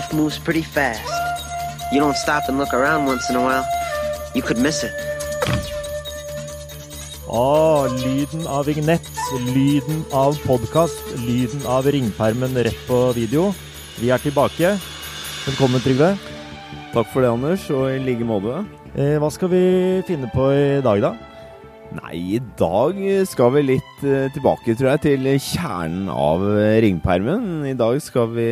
Life moves pretty fast. You don't stop and look around once in a while, you could miss it. Ah, lyden av vignett, lyden av podkast, lyden av ringpermen rett på video. Vi er tilbake. Velkommen, Trygve. Takk for det, Anders, og i like måte. Eh, hva skal vi finne på i dag, da? Nei, i dag skal vi litt eh, tilbake, tror jeg, til kjernen av eh, ringpermen. I dag skal vi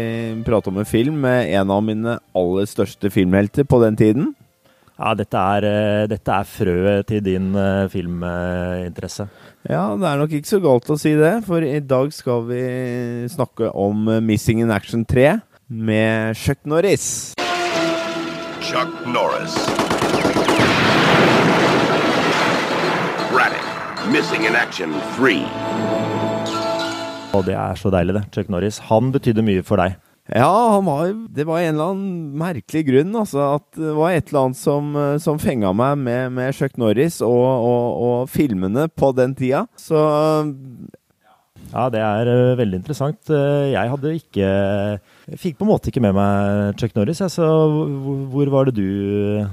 prate om en film med en av mine aller største filmhelter på den tiden. Ja, dette er, eh, dette er frøet til din filminteresse. Ja, det er nok ikke så galt å si det, for i dag skal vi snakke om Missing in Action 3 med Chuck Norris. Chuck Norris. Missing in action 3. Og det er så deilig, det. Chuck Norris. Han betydde mye for deg. Ja, han var, det var en eller annen merkelig grunn, altså. At det var et eller annet som, eh, som fenga meg med, med Chuck Norris og, og, og filmene på den tida. Så Ja, det er eh, veldig interessant. Eh, jeg hadde ikke Jeg fikk på en måte ikke med meg Chuck Norris, jeg, så hvor, hvor var det du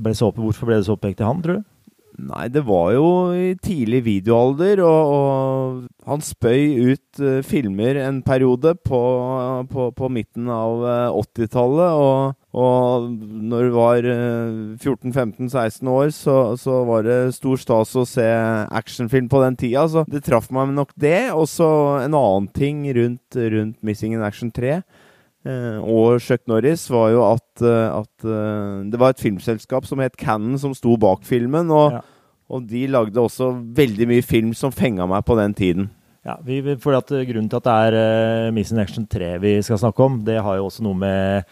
ble så opp, Hvorfor ble det så opphengt i han, tror du? Nei, det var jo i tidlig videoalder, og, og han spøy ut uh, filmer en periode på, på, på midten av uh, 80-tallet. Og, og når du var uh, 14-15-16 år, så, så var det stor stas å se actionfilm på den tida. Så det traff meg nok det. Og så en annen ting rundt, rundt Missing in Action 3. Eh, og Chuck Norris var jo at, eh, at eh, det var et filmselskap som het Cannon, som sto bak filmen. Og, Ja. og de lagde også veldig mye film som fenga meg på den tiden. Ja, vi, fordi at Grunnen til at det er uh, Mission Action 3 vi skal snakke om, det har jo også noe med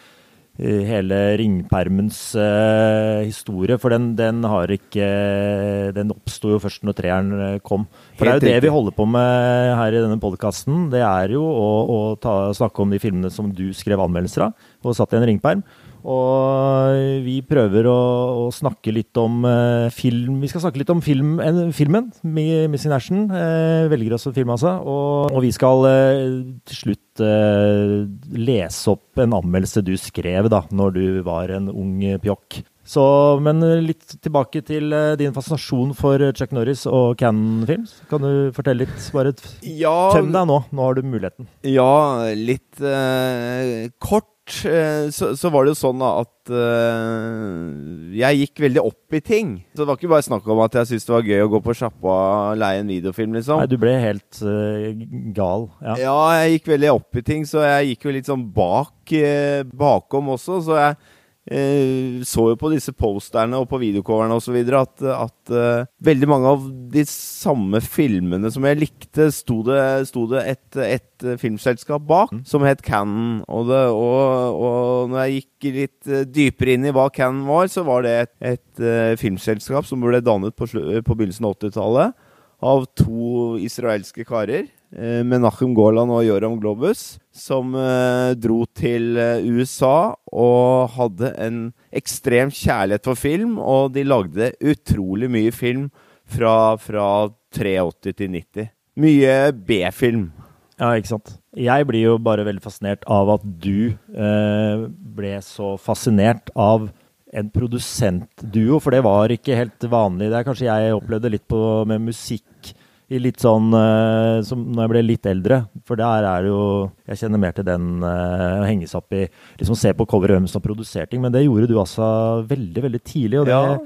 hele ringpermens uh, historie. For den, den har ikke Den oppsto jo først når treeren eh, kom. For det er Helt jo det vi holder på med her i denne podkasten. Det er jo å, å ta, snakke om de filmene som du skrev anmeldelser av, og satt i en ringperm. Og vi prøver å, å snakke litt om eh, film Vi skal snakke litt om film, en, filmen, Mi- Missing Ashen. Eh, velger oss en film, altså. Og, og vi skal eh, til slutt eh, lese opp en anmeldelse du skrev da når du var en ung pjokk. Så, men litt tilbake til eh, din fascinasjon for Chuck Norris og Cannon Films. Kan du fortelle litt? Bare Ja, tøm deg nå. Nå har du muligheten. ja litt eh, kort. Eh, så, så var det jo sånn at uh, jeg gikk veldig opp i ting. Så det var ikke bare snakk om at jeg syntes det var gøy å gå på sjappa og leie en videofilm, liksom. Nei, du ble helt uh, gal. Ja. Ja, jeg gikk veldig opp i ting, så jeg gikk jo litt sånn bak, uh, bakom også. Så jeg så jo på disse posterne og på videocoverne osv. at, at eh, veldig mange av de samme filmene som jeg likte, sto det, sto det et, et eh, filmselskap bak som het Cannon. Og, det, og, og når jeg gikk litt eh, dypere inn i hva Cannon var, så var det et, et eh, filmselskap som ble dannet på, på begynnelsen av 80-tallet av to israelske karer, eh, Nachum Gaaland og Joram Globus, som eh, dro til eh, USA og hadde en ekstrem kjærlighet for film, og de lagde utrolig mye film fra, fra 83 til 90. Mye B-film. Ja, ikke sant. Jeg blir jo bare veldig fascinert av at du eh, ble så fascinert av en produsentduo, for det var ikke helt vanlig. Det er kanskje jeg opplevde litt på med musikk i litt sånn uh, som når jeg ble litt eldre. For der er det jo Jeg kjenner mer til den uh, å henge seg opp i Liksom se på coveret hvem som produserer ting, men det gjorde du altså veldig, veldig tidlig. Og det, Ja,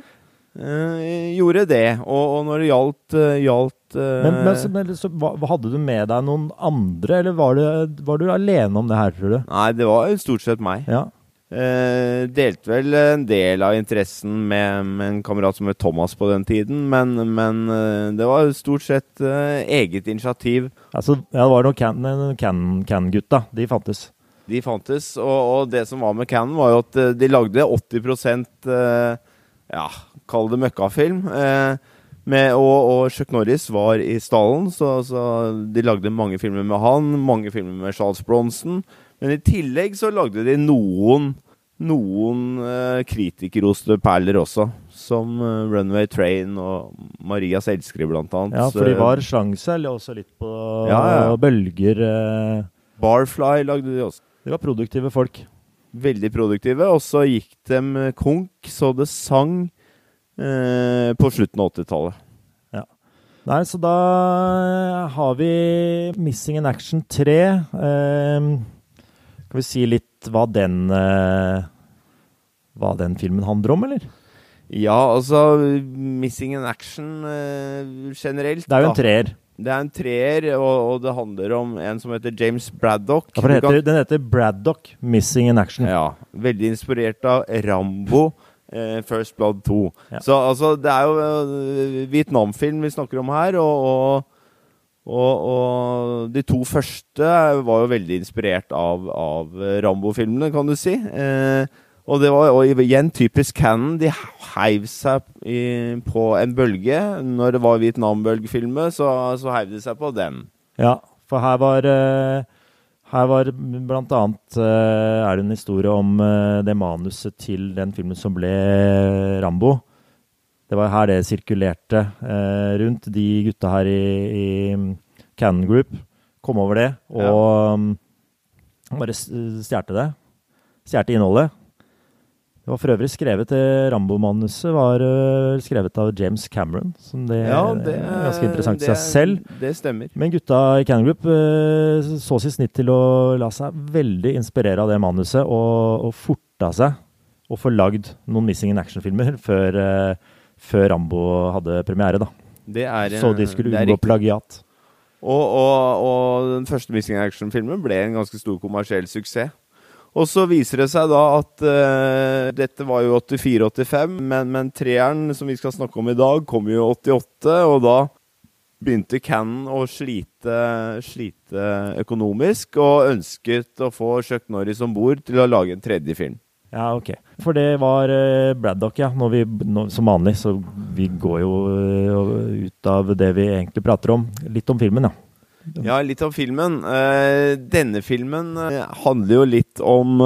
Uh, gjorde det. Og, og når det gjaldt, uh, gjaldt uh, men, men, så, så, hva, hadde du med deg noen andre, eller var du, var du alene om det her, tror du? Nei, det var stort sett meg. Ja. Eh, delte vel en del av interessen med, med en kamerat som het Thomas på den tiden, men, men eh, det var stort sett eh, eget initiativ. Altså, ja, det var noen Can-gutta. Can, Can de fantes. De fantes, og, og det som var med Cannon, var jo at eh, de lagde 80 eh, ja, kall det møkkafilm. Eh, med, og, og Chuck Norris var i stallen, så, så de lagde mange filmer med han. Mange filmer med Charles Bronson. Men i tillegg så lagde de noen noen eh, kritikerroste perler også. Som eh, Runway Train og Marias elskere, blant annet. Ja, for de var sjanse, eller også litt på Ja, ja. bølger. eh. Barfly lagde de også. De var produktive folk. Veldig produktive. Og så gikk de konk så det sang eh, på slutten av 80-tallet. Nei, så da har vi Missing in Action 3. Eh, kan vi si litt hva den eh, Hva den filmen handler om, eller? Ja, altså Missing in Action eh, generelt Det er jo en treer. Det er en treer, og, og det handler om en som heter James Braddock. Ja, det heter, den heter Braddock Missing in Action. Ja, veldig inspirert av Rambo. Eh, First Blood 2. Ja. Så altså, det er jo eh, Vietnamfilm vi snakker om her, og, og, og, og de to første var jo veldig inspirert av, av Rambo-filmene, kan du si. Eh, og det var og igjen typisk Cannon. De heiv seg i, på en bølge. Når det var Vietnam-bølgefilmer, så, så heiv de seg på den. Ja, for her var eh, Her var blant annet eh, er det en historie om eh, det manuset til den filmen som ble Rambo. Det var her det sirkulerte eh, rundt. De gutta her i, i Cannon Group kom over det og mm, bare s- stjerte det. Stjerte innholdet. Det var for øvrig skrevet det Rambo-manuset var uh, skrevet av James Cameron. Som det, det er ganske interessant i seg selv. Det stemmer. Men gutta i Cannon Group uh, så sitt snitt til å la seg veldig inspirere av det manuset, og, og forta seg å få lagd noen Missing in Action-filmer før, eh, før Rambo hadde premiere. da. Det er, Så de skulle det er unngå plagiat. Og, og, og den første Missing Action-filmen ble en ganske stor kommersiell suksess. Og så viser det seg da at uh, dette var jo 84-85, men, men treeren som vi skal snakke om i dag, kom jo i 88, og da begynte Cannon å slite, slite økonomisk, og ønsket å få Chuck Norris om bord til å lage en tredje film. Ja, ok. For det var eh, Braddock, ja. Når vi, når, som vanlig, så vi går jo eh, ut av det vi egentlig prater om. Litt om filmen, ja. Ja, litt om filmen. Eh, denne filmen handler jo litt om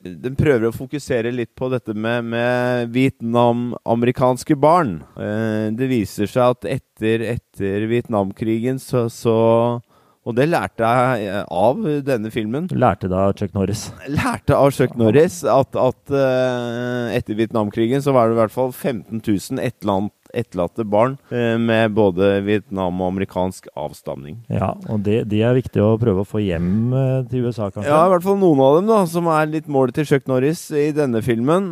Den prøver å fokusere litt på dette med, med Vietnam-amerikanske barn. Det viser seg at etter, etter Vietnamkrigen så, så Og det lærte jeg eh, av denne filmen. Lærte da Chuck Norris. Lærte av Chuck Norris at, at eh, etter Vietnamkrigen så var det i hvert fall 15 000 etterlatt- etterlatte barn eh, med både Vietnam og amerikansk avstamning. Ja, og det, de er viktig å prøve å få hjem til USA, kanskje. Ja, i hvert fall noen av dem, da, som er litt målet til Chuck Norris i denne filmen.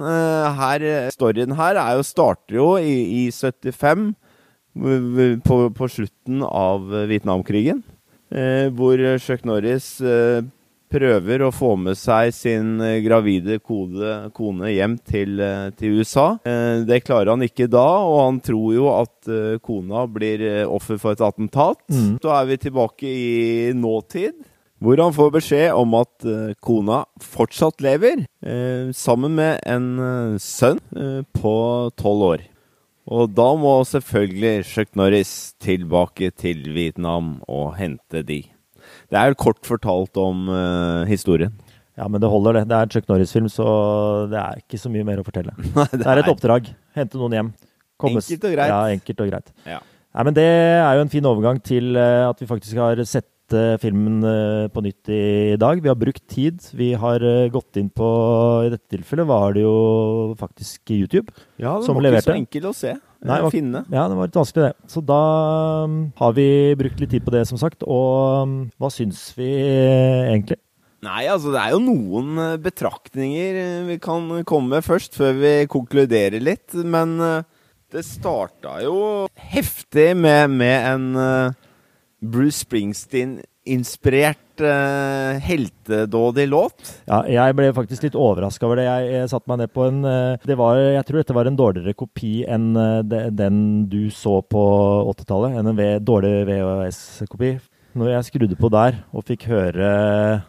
Her, storyen her er jo, starter jo i, i 75, v- v- på, på slutten av Vietnamkrigen. Eh, hvor Chuck Norris eh, prøver å få med seg sin eh, gravide kode, kone hjem til, til USA. Det klarer han ikke da, og han tror jo at kona blir offer for et attentat. Mm. Så er vi tilbake i nåtid. Hvor han får beskjed om at kona fortsatt lever, sammen med en sønn på tolv år. Og da må selvfølgelig Chuck Norris tilbake til Vietnam og hente de. Det er kort fortalt om uh, historien. Ja, men det holder, det. Det er en Chuck Norris-film, så det er ikke så mye mer å fortelle. Nei, Det er et oppdrag. Hente noen hjem. Kommes- Enkelt og greit. Ja, enkelt og greit. Ja. Nei, men Det er jo en fin overgang til eh, at vi faktisk har sett eh, filmen eh, på nytt i, dag. Vi har brukt tid. Vi har eh, gått inn på I dette tilfellet var det jo faktisk YouTube. Ja, det Som var ikke så enkel å se. Nei, Nei, var- finne. Ja, det var litt vanskelig, det. Så da mm, har vi brukt litt tid på det, som sagt. Og mm, hva syns vi eh, egentlig? Nei, altså det er jo noen eh, betraktninger eh, vi kan komme med først, før vi konkluderer litt. Men eh, det starta jo heftig med, med en eh, Bruce Springsteen-inspirert uh, heltedådig låt. Ja, jeg ble faktisk litt overraska over det. Jeg, jeg satte meg ned på en uh, det var, Jeg tror dette var en dårligere kopi enn uh, de- den du så på 80-tallet. En v, dårlig VHS-kopi. Når jeg skrudde på der og fikk høre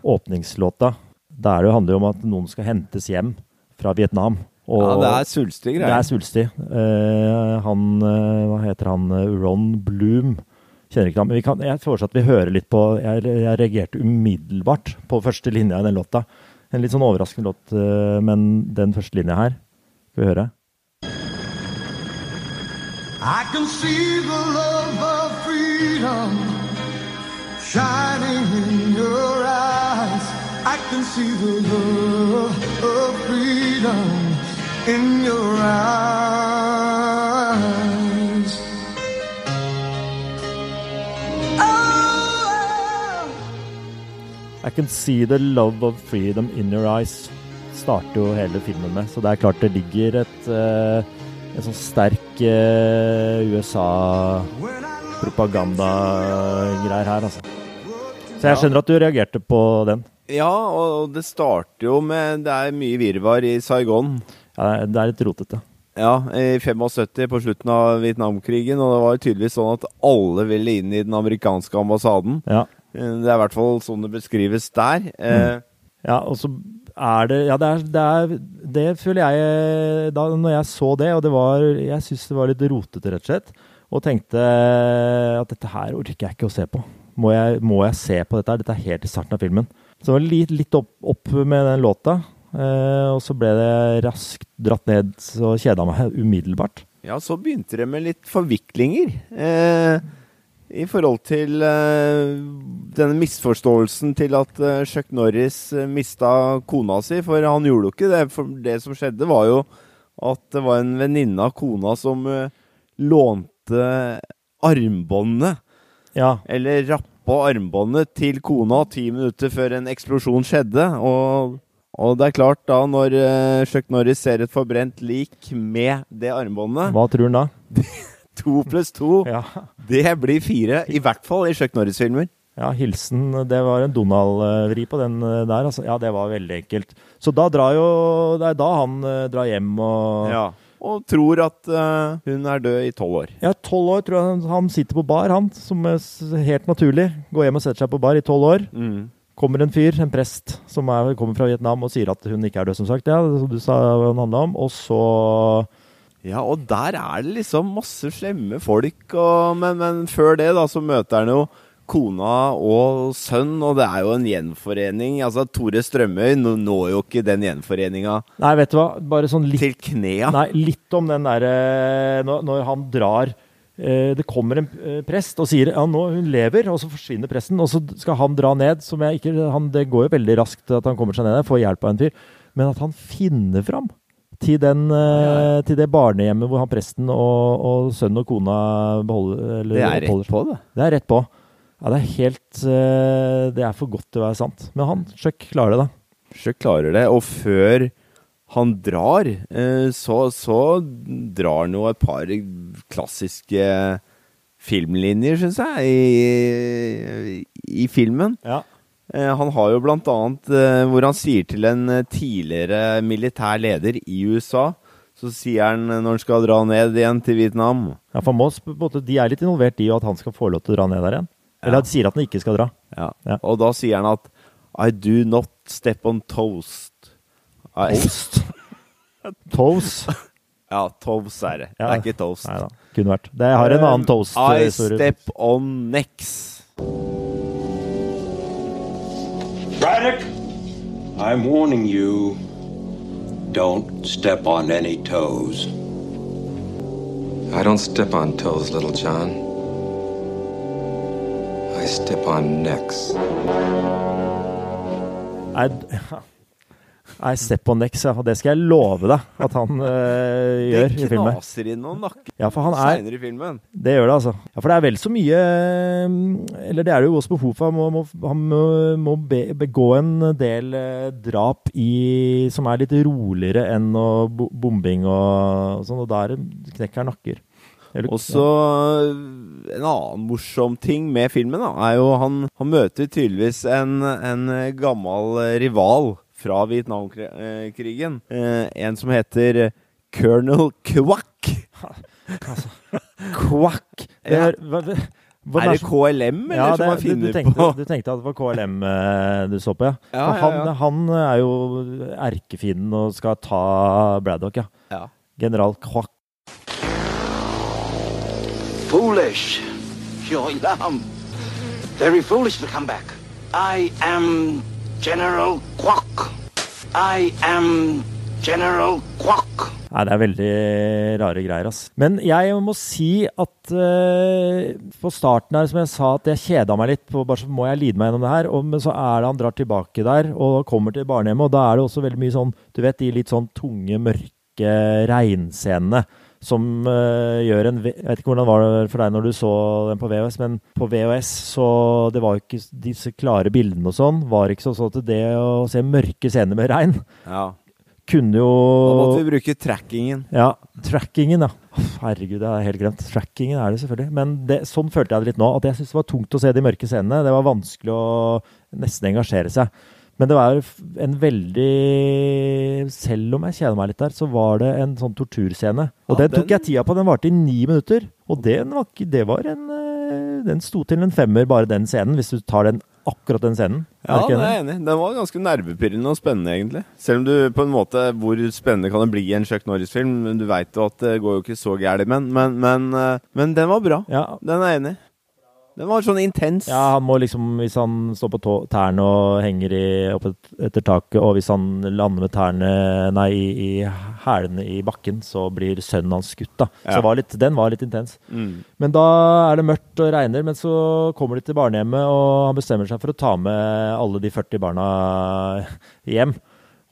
åpningslåta, der det handler jo om at noen skal hentes hjem fra Vietnam. Og ja, det er svulstige det er svulstig. Eh, han eh, Hva heter han? eh, Ron Bloom. Kjenner ikke ham. men kan, jeg foreslår at vi hører litt på Jeg, jeg reagerte umiddelbart på første linja i den låta. En litt sånn overraskende låt, eh, men den første linja her Skal vi høre? I can see the love of freedom shining in your eyes. I can see the love of freedom in your eyes. I can see the love of freedom in your eyes. Starter jo hele filmen med. Så det er klart det ligger et uh, en sånn sterk uh, USA-propagandagreier her, altså. Så jeg skjønner at du reagerte på den. Ja, og det starter jo med Det er mye virvar i Saigon. Ja, det er litt rotete. Ja, i 75, på slutten av Vietnamkrigen, og det var tydeligvis sånn at alle ville inn i den amerikanske ambassaden. Ja. Eh, Det er i hvert fall sånn det beskrives der. Mm. Ja, og så er det Ja, det er det, er, det føler jeg da når jeg så det, og det var Jeg syns det var litt rotete, rett og slett. Og tenkte at dette her orker jeg ikke å se på. Må jeg, må jeg se på dette her? Dette er helt i starten av filmen. Så det var litt, litt opp, opp med den låta. Eh, og så ble det raskt dratt ned, så kjeda meg umiddelbart. ja, så begynte det med litt forviklinger. Eh, I forhold til uh, denne misforståelsen til at uh, Chuck Norris uh, mista kona si. For han gjorde jo ikke det. For det som skjedde, var jo at det var en venninne av kona som uh, lånte armbåndet Ja, eller rappa armbåndet til kona ti minutter før en eksplosjon skjedde. Og, og det er klart, da, når Chuck Norris ser et forbrent lik med det armbåndet hva tror han da? To pluss to, Ja. det blir fire. I hvert fall i Chuck Norris-filmer. Ja, hilsen Det var en Donald-vri på den eh, der. Altså. Ja, det var veldig enkelt. Så da drar jo Det er da han eh, drar hjem og Ja. Og tror at uh, hun er død i tolv år. Ja, tolv år tror jeg han- sitter på bar, han. Som er helt naturlig. Går hjem og setter seg på bar i tolv år. Mm. Kommer en fyr, en prest, som er, kommer fra Vietnam og sier at hun ikke er død, som sagt. Ja, som du sa hva den handla om. Og så Ja, og der er det liksom masse slemme folk, og, men, men før det da, så møter han jo kona og sønn, og det er jo en gjenforening. Altså, Tore Strømøy når jo ikke den gjenforeninga Nei, vet du hva, bare sånn litt til knea. Nei, litt om den derre når, når han drar eh, Det kommer en eh, prest og sier ja, nå hun lever, og så forsvinner presten. Og så skal han dra ned. som jeg ikke, han, Det går jo veldig raskt at han kommer seg ned der, får hjelp av en fyr. Men at han finner fram til, den, ja. til det barnehjemmet hvor han presten og, og sønnen og kona beholder eller det er rett på, det. det er rett på. Ja, det er helt eh, Det er for godt til å være sant. Men han, Chuck, klarer det, da. Så klarer det. Og før han drar, eh, så, så drar han jo et par klassiske filmlinjer, syns jeg, i, i filmen. Ja. Eh, Han har jo blant annet eh, hvor han sier til en eh, tidligere militær leder i USA Så sier han når han skal dra ned igjen til Vietnam Ja, for Moss, De er litt involvert i at han skal få lov til å dra ned der igjen. Eller at sier at han ikke skal dra. ja. Ja. Og da sier han at I do not step on toast. I, Toast. Toast. Ja, toast er det. Ja. Det er ikke toast. Nei da, kunne vært. Det har en annen toast. I step on necks. Braddock, I'm warning you. Don't step on any toes. I don't step on toes, little John. I step on necks. I, I step on necks, ja. Det skal jeg love deg at han uh, gjør i filmen. knaser inn noen nakker Ja, er seinere i filmen. Det gjør det, altså. Ja, For det er vel så mye eh, Eller det er det jo også behov for. Han må, må, må, be, begå en del eh, drap i, som er litt roligere enn bombing og sånn, og da er knekker han nakker. Og så en annen morsom ting med filmen da, er jo han, han møter tydeligvis en, en gammel rival fra Vietnamkrigen. Eh, en som heter Colonel Quack. Quack! Det er, hva, hva, hva Er det KLM, eller Ja, som det, han du, du, tenkte, på? du tenkte at det var KLM eh, du så på, ja. Ja, ja, ja, han, han er jo erkefienden og skal ta Braddock, ja. Ja. General Quack. Foolish. Young. Very foolish to come back. I am General Quack. I am General Quack. Nei, det er veldig rare greier, ass. Men jeg må si at uh, på starten her, som jeg sa, at jeg kjeda meg litt. På, bare så må jeg lide meg gjennom det her. Og, men så er det han drar tilbake der og kommer til barnehjemmet, og da er det også veldig mye sånn Du vet de litt sånn tunge, mørke regnscenene som uh, gjør en Jeg vet ikke hvordan det var for deg når du så den på VHS, men på VHS så Det var jo ikke disse klare bildene og sånn. Var ikke sånn at det å se mørke scener med regn Ja. kunne jo Da måtte vi bruke trackingen. ja, trackingen, ja. Herregud, det har jeg helt glemt. Trackingen er det selvfølgelig. Men det, sånn følte jeg det litt nå. At jeg syntes det var tungt å se de mørke scenene. Det var vanskelig å nesten engasjere seg. Men det var en veldig Selv om jeg kjeder meg litt der, så var det en sånn torturscene. Og Ja, den tok jeg tida på. Den varte i ni minutter. Og den var ikke Det var en eh, Den sto til en femmer, bare den scenen, hvis du tar den akkurat den scenen. Ja, det er jeg enig. Den var ganske nervepirrende og spennende, egentlig. Selv om du på en måte Hvor spennende kan det bli i en Chuck Norris-film? Du veit jo at det går jo ikke så gærent, men, men, men, eh, men den var bra. Ja, Den er jeg enig i. Den var sånn intens. Ja, han må liksom, hvis han står på tærne og henger i, opp et, etter taket, og hvis han lander med tærne Nei, i, i hælene i bakken, så blir sønnen hans skutt, da. Så Ja. Så var litt, den var litt intens. Mm. Men da er det mørkt og regner, men så kommer de til barnehjemmet, og han bestemmer seg for å ta med alle de 40 barna hjem.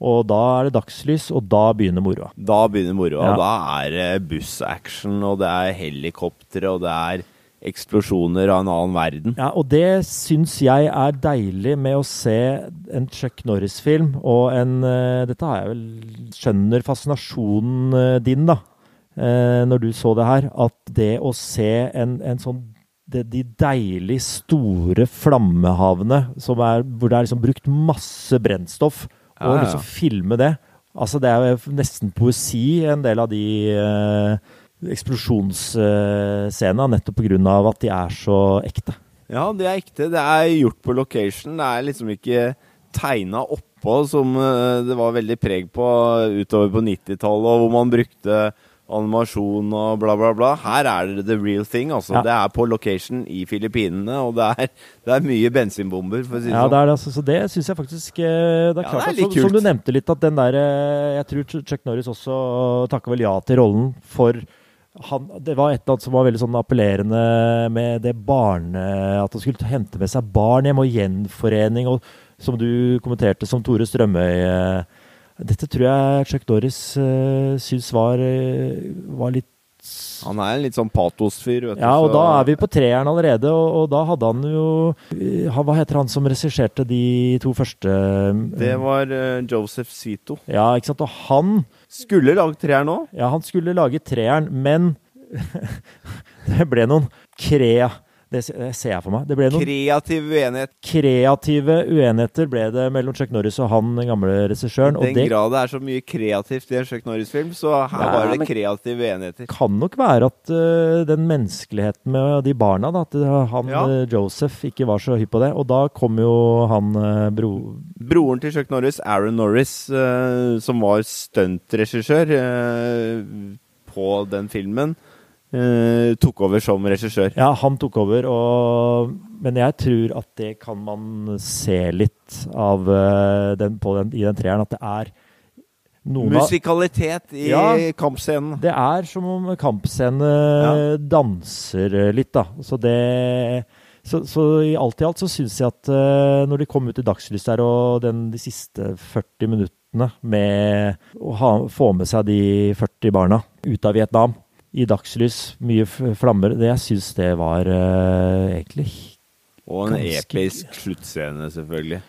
Og da er det dagslys, og da begynner moroa. Da begynner moroa. Ja. Da er det bussaction, og det er helikoptre, og det er eksplosjoner av en annen verden. Ja, og det syns jeg er deilig med å se en Chuck Norris-film, og en uh, Dette har jeg vel skjønner fascinasjonen uh, din, da, uh, når du så det her. At det å se en, en sånn det, De deilig store flammehavene som er, hvor det er liksom brukt masse brennstoff, Ja, og ja. liksom filme det. Altså, det er jo nesten poesi, en del av de eh, eksplosjonsscenene, nettopp pga. at de er så ekte. Ja, de er ekte. Det er gjort på location. Det er liksom ikke tegna oppå, som eh, det var veldig preg på utover på 90-tallet, og hvor man brukte animasjon og bla, bla, bla. Her er det the real thing. altså. Ja. Det er på location i Filippinene, og det er, det er mye bensinbomber, for å si det Ja, det sånn. er det, altså, så det syns jeg faktisk eh, Det er Ja, klart det er at, litt som, som du nevnte litt, at den der eh, Jeg tror Chuck Norris også takker vel ja til rollen for han, det var et eller annet som var veldig sånn appellerende med det barne... At han skulle hente med seg barn hjem, og gjenforening, og som du kommenterte som Tore Strømøy. eh, Dette tror jeg Chuck Doris uh, syns var, eh, var litt Han er en litt sånn patosfyr, vet du. ja, og så- da er vi på treeren allerede, og, og da hadde han jo eh, han- Hva heter han som regisserte de to første eh, Det var uh, Joseph Zito. Ja, ikke sant. Og han Skulle lage treeren nå. Ja, han skulle lage treeren, men det ble noen krea... Det ser jeg for meg. Det ble noen Kreativ uenighet. kreative uenigheter ble det mellom Chuck Norris og han den gamle regissøren. I den det grad det er så mye kreativt i en Chuck Norris-film, så her var det kreative uenigheter. kan nok være at uh, den menneskeligheten med de barna, da, at han Ja. eh, Joseph ikke var så hypp på det. Og da kom jo han uh, bro... Broren til Chuck Norris, Aaron Norris, uh, som var stuntregissør eh, på den filmen, eh, tok over som regissør. Ja, han tok over, og, men jeg tror at det kan man se litt av uh, den, på den, i den treeren, at det er noen av Musikalitet i Ja. kampscenen. Det er som om kampscene danser eh, litt, da. Så det så, så i alt i alt så syns jeg at uh, når de kom ut i dagslys der, og den, de siste 40 minuttene med å ha, få med seg de 40 barna ut av Vietnam i dagslys, mye flammer, det jeg syns det var uh, egentlig Og en ganske- episk sluttscene, selvfølgelig.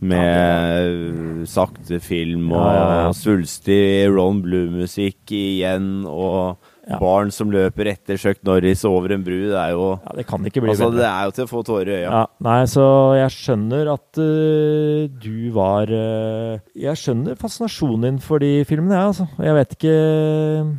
Med sakte film og svulstig Ron Blue-musikk igjen, og Ja. barn som løper etter Chuck Norris over en bru. Det er jo Ja, det kan ikke bli Altså, bedre. det er jo til å få tårer i øya. Ja, nei, så jeg skjønner at uh, du var uh, Jeg skjønner fascinasjonen din for de filmene, jeg, altså. Jeg vet ikke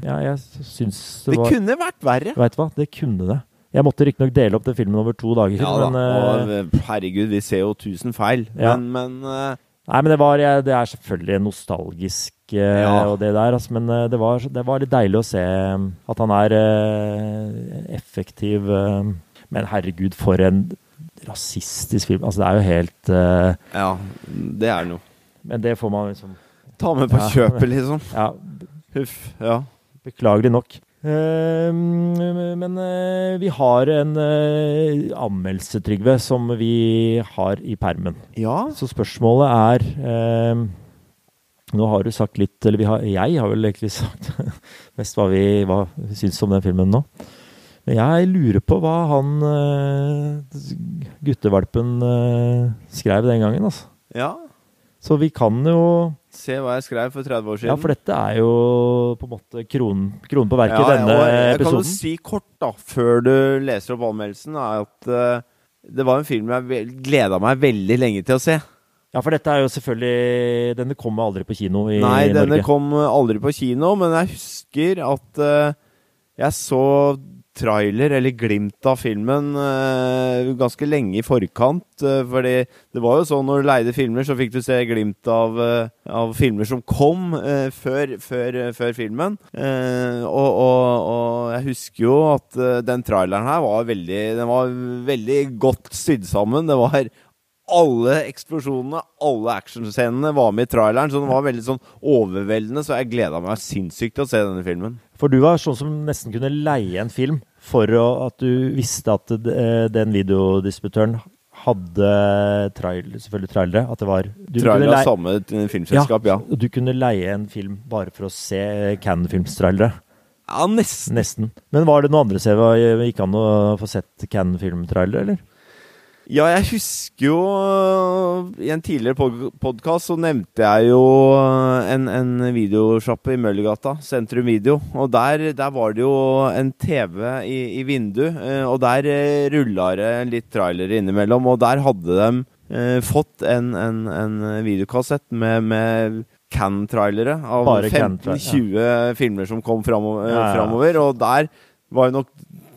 Ja, jeg syns det, Det var kunne vært verre. Vet du hva, det kunne det. Jeg måtte riktignok dele opp den filmen over to dager, Ja da. men uh, herregud, vi ser jo tusen feil. Ja. Men, men Nei, men det var jeg, Det er selvfølgelig nostalgisk Ja. og det der, altså, men eh, det var, det var litt deilig å se eh, at han er eh, effektiv. men herregud, for en rasistisk film. Altså, det er jo helt ja, det er noe. Men det får man liksom Ta med på Ja. kjøpet, liksom. Ja, Huff. Ja. Beklagelig nok. Eh, men vi har en anmeldelse, Trygve, som vi har i permen. ja. Så spørsmålet er eh, Nå har du sagt litt Eller vi har, jeg har vel egentlig sagt mest hva vi, hva syns om den filmen nå. Men jeg lurer på hva han eh, guttevalpen eh, skrev den gangen, altså. ja. Så vi kan jo Se hva jeg skrev for 30 år siden. Ja, for dette er jo på en måte kronen, kronen på verket, Ja, denne jeg kan episoden. jo si kort, da, før du leser opp anmeldelsen, er at uh, det var en film jeg gleda meg veldig lenge til å se. Ja, for dette er jo selvfølgelig Denne kom aldri på kino i Nei, denne kom aldri på kino, men jeg husker at uh, jeg så trailer, eller glimt av filmen, uh, ganske lenge i forkant. Uh, fordi det var jo sånn når du leide filmer, så fikk du se glimt av, av filmer som kom før, før, før filmen. Og, og, og jeg husker jo at den traileren her var veldig Den var veldig godt sydd sammen. Det var alle eksplosjonene, alle actionscenene var med i traileren, så den var veldig sånn overveldende. Så jeg gleda meg sinnssykt til å se denne filmen. For du var sånn som nesten kunne leie en film for å, at du visste at eh, den videodisputøren hadde trail, selvfølgelig trailere. At det var du kunne av samme filmselskap, ja. og Du kunne leie en film bare for å se Cannon-filmstrailere. Ja, nesten. Nesten. Men var det noen andre det gikk an å få sett Cannon-filmtrailere, eller? Ja, jeg husker jo I en tidligere pod podkast så nevnte jeg jo en, en videosjappe i Møllergata, Sentrum Video. Og der, der var det jo en TV i, i vinduet, eh, og der rulla det litt trailere innimellom. Og der hadde de eh, fått en, en, en videokassett med, med Can-trailere av 15-20 filmer som kom framover, Ja, ja. Og der var jo nok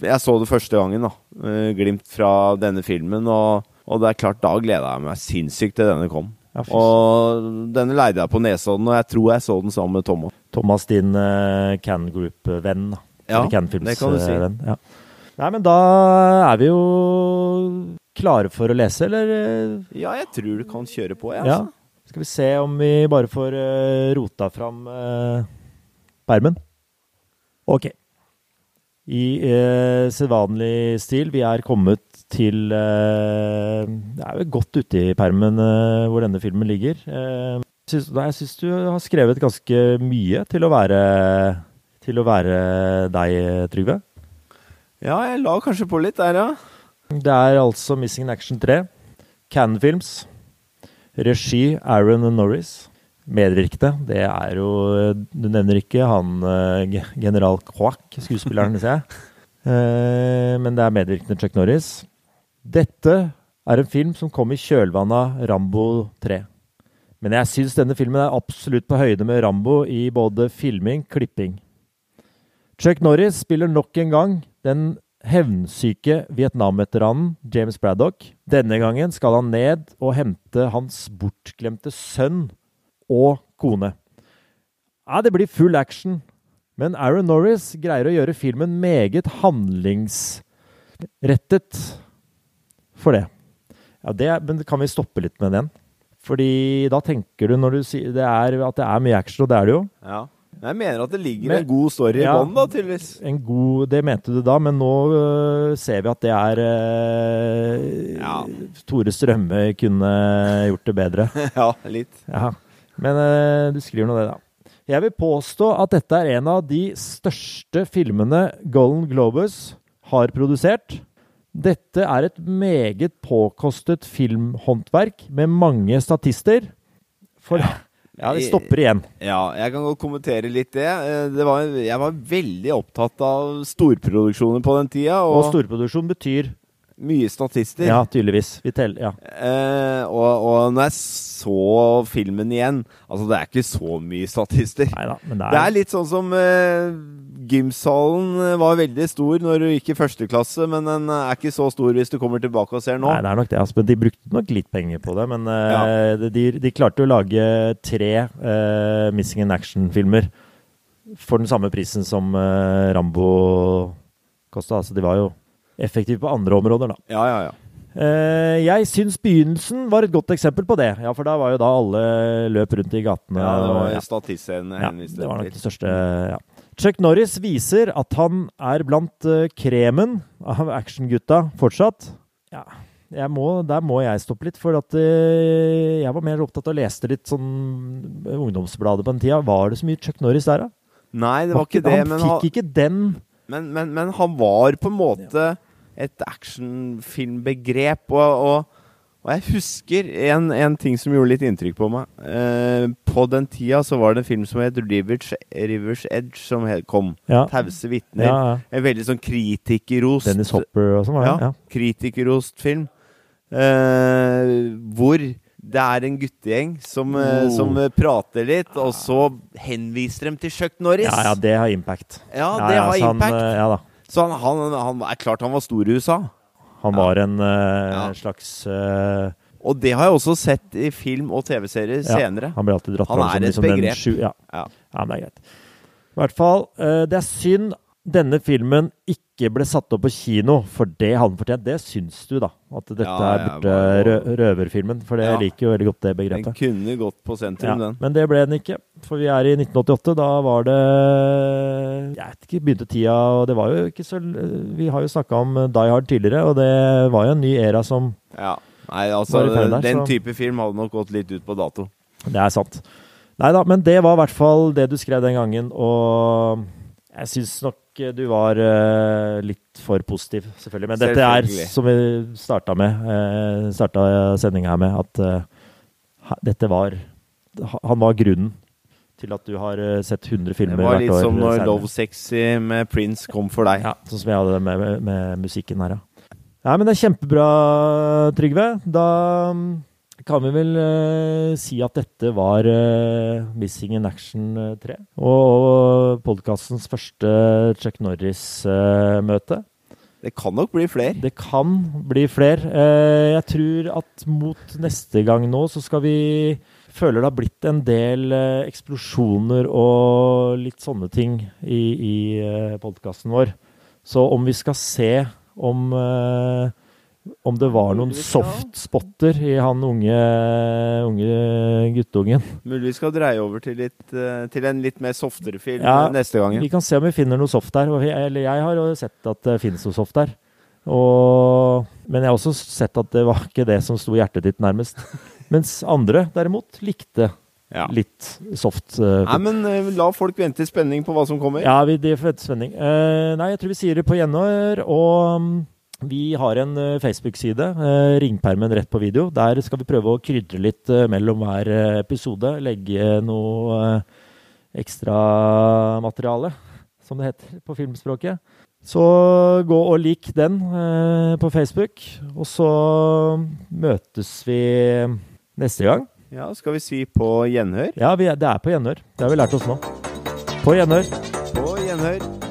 Jeg så det første gangen, da. eh, glimt fra denne filmen. Og, og det er klart, da gleda jeg meg sinnssykt til denne kom. Ja, Og denne leide jeg på Nesodden, og jeg tror jeg så den sammen med Thomas. Thomas, din uh, Can Group-venn. Ja, det kan du si. eh, venn, Ja. Nei, men da er vi jo klare for å lese, eller? eh, Ja, jeg tror du kan kjøre på, jeg. Ja. Altså. Skal vi se om vi bare får uh, rota fram uh, permen. Ok. I eh, sedvanlig stil, vi er kommet til eh, Det er jo godt ute i permen eh, hvor denne filmen ligger. Eh, syns, nei, jeg syns du har skrevet ganske mye til å være til å være deg, Trygve. Ja, jeg la kanskje på litt der, ja. Det er altså Missing in Action 3. Cannon Films. Regi Aaron Norris. Medvirkende, det er jo Du nevner ikke han eh, general Kwak, skuespilleren, ser jeg. Eh, men det er medvirkende Chuck Norris. Dette er en film som kom i kjølvannet av Rambo 3. Men jeg syns denne filmen er absolutt på høyde med Rambo i både filming, klipping. Chuck Norris spiller nok en gang den hevnsyke Vietnam-veteranen James Braddock. Denne gangen skal han ned og hente hans bortglemte sønn og kone. Ja, det blir full action, men Aaron Norris greier å gjøre filmen meget handlingsrettet for det. Ja, det men kan vi stoppe litt med den? Fordi da tenker du når du sier det er, at det er mye action, og det er det jo. ja. Jeg mener at det ligger Men- en god story Ja. i bånn, da, tydeligvis. En god, det mente du da, men nå øh, ser vi at det er øh, Ja. Tore Strømme kunne gjort det bedre. ja, litt. Ja. Men øh, du skriver nå det, da. Jeg vil påstå at dette er en av de største filmene Golden Globus har produsert. Dette er et meget påkostet filmhåndverk med mange statister. For Ja, det stopper igjen. Ja, jeg kan godt kommentere litt det. Eh, det var, jeg var veldig opptatt av storproduksjoner på den tida, Og og, storproduksjon betyr mye statister. Ja, tydeligvis. Vi teller, ja. Eh, og, og når jeg så filmen igjen Altså, det er ikke så mye statister. Neida, men det Det er, er litt sånn som eh, gymsalen eh, var veldig stor når du gikk i første klasse, men den er ikke så stor hvis du kommer tilbake og ser nå. Nei, det er nok det. Altså, men de brukte nok litt penger på det. Men eh, de, de klarte å lage tre eh, Missing in Action-filmer for den samme prisen som eh, Rambo kosta. Altså, de var jo effektive på andre områder, da. Ja, ja, ja. Uh, jeg syns begynnelsen var et godt eksempel på det. Ja, For da var jo da alle løp rundt i gatene. Ja, det var Ja. Ja, det var nok det største ja. Chuck Norris viser at han er blant uh, kremen av actiongutta fortsatt. Ja, må, der må jeg stoppe litt, for at uh, jeg var mer opptatt av å lese litt sånn Ungdomsbladet på den tida. Var det så mye Chuck Norris der, da? Nei, det var ikke det, han men fikk han, ikke den men, men, men han var på en måte et actionfilmbegrep, og, og, og jeg husker en, en ting som gjorde litt inntrykk på meg. Eh, på den tida så var det en film som het Rivers, Rivers Edge, som kom. Ja. Tause vitner. Ja, ja. En veldig sånn kritikerost Dennis Hopper og sånn, var det? Ja, Ja. kritikerrost film. Eh, hvor det er en guttegjeng som, eh, Oh. som eh, prater litt, og så henviser dem til Chuck Norris. Ja, ja, det har impact. Ja, det har ja, har impact. Han, ja da. Så han, han, han er klart han var stor i USA. Han var en uh, slags uh, Og det har jeg også sett i film og TV-serier ja, senere. Han blir alltid dratt fram som liksom den begrep. sju- Ja. Ja. ja, men det er greit. I hvert fall, eh, det er synd denne filmen ikke ble satt opp på kino, for det hadde den fortjent. Det syns du, da. At dette Ja, er borte rø røverfilmen. For det Ja. liker jo veldig godt det begrepet. Den kunne gått på sentrum, Ja, den. men det ble den ikke. For vi er i 1988. Da var det Jeg vet ikke, begynte tida Og det var jo ikke så Vi har jo snakka om Die Hard tidligere, og det var jo en ny æra som Ja. Nei, altså, der, den så- type film hadde nok gått litt ut på dato. Det er sant. Nei da, men det var i hvert fall det du skrev den gangen, og jeg syns nok du var uh, litt for positiv, selvfølgelig. Men dette er, som vi starta med, uh, starta sendinga her med, at uh, dette var Han var grunnen til at du har eh, sett 100 filmer hvert år. Det var litt som når senere. Love Sexy med Prince kom for deg. Ja, sånn som jeg hadde det med, med musikken her, ja. Nei, men det er kjempebra, Trygve. Da kan vi vel eh, si at dette var eh, Missing in Action eh, 3. Og, og podkastens første Chuck Norris-møte. Det kan nok bli flere. det kan bli flere. Eh, jeg tror at mot neste gang nå så skal vi Føler det har blitt en del eh, eksplosjoner og litt sånne ting i, i eh, podkasten vår. Så om vi skal se om eh, om det var noen soft-spotter i han unge, unge guttungen. Mulig vi skal dreie over til, litt, eh, til en litt mer softere film Ja, neste gang. Vi kan se om vi finner noe soft der. Eller jeg har jo sett at det finnes noe soft der. Og, men jeg har også sett at det var ikke det som sto hjertet ditt nærmest. Mens andre derimot likte Ja. litt soft. Uh, Nei, men uh, la folk vente i spenning på hva som kommer. ja, vi, de får vente spenning. Uh, nei, jeg tror vi sier det på gjenhør. Og mm, vi har en eh, Facebook-side, eh, Ringpermen rett på video. Der skal vi prøve å krydre litt eh, mellom hver episode. Legge noe ekstramateriale, ekstra materiale, som det heter på filmspråket. Så gå og lik den på Facebook. Og så møtes vi neste gang. Ja, Skal vi si på gjenhør? Ja, det er på gjenhør. Det har vi lært oss nå. På gjenhør. På gjenhør.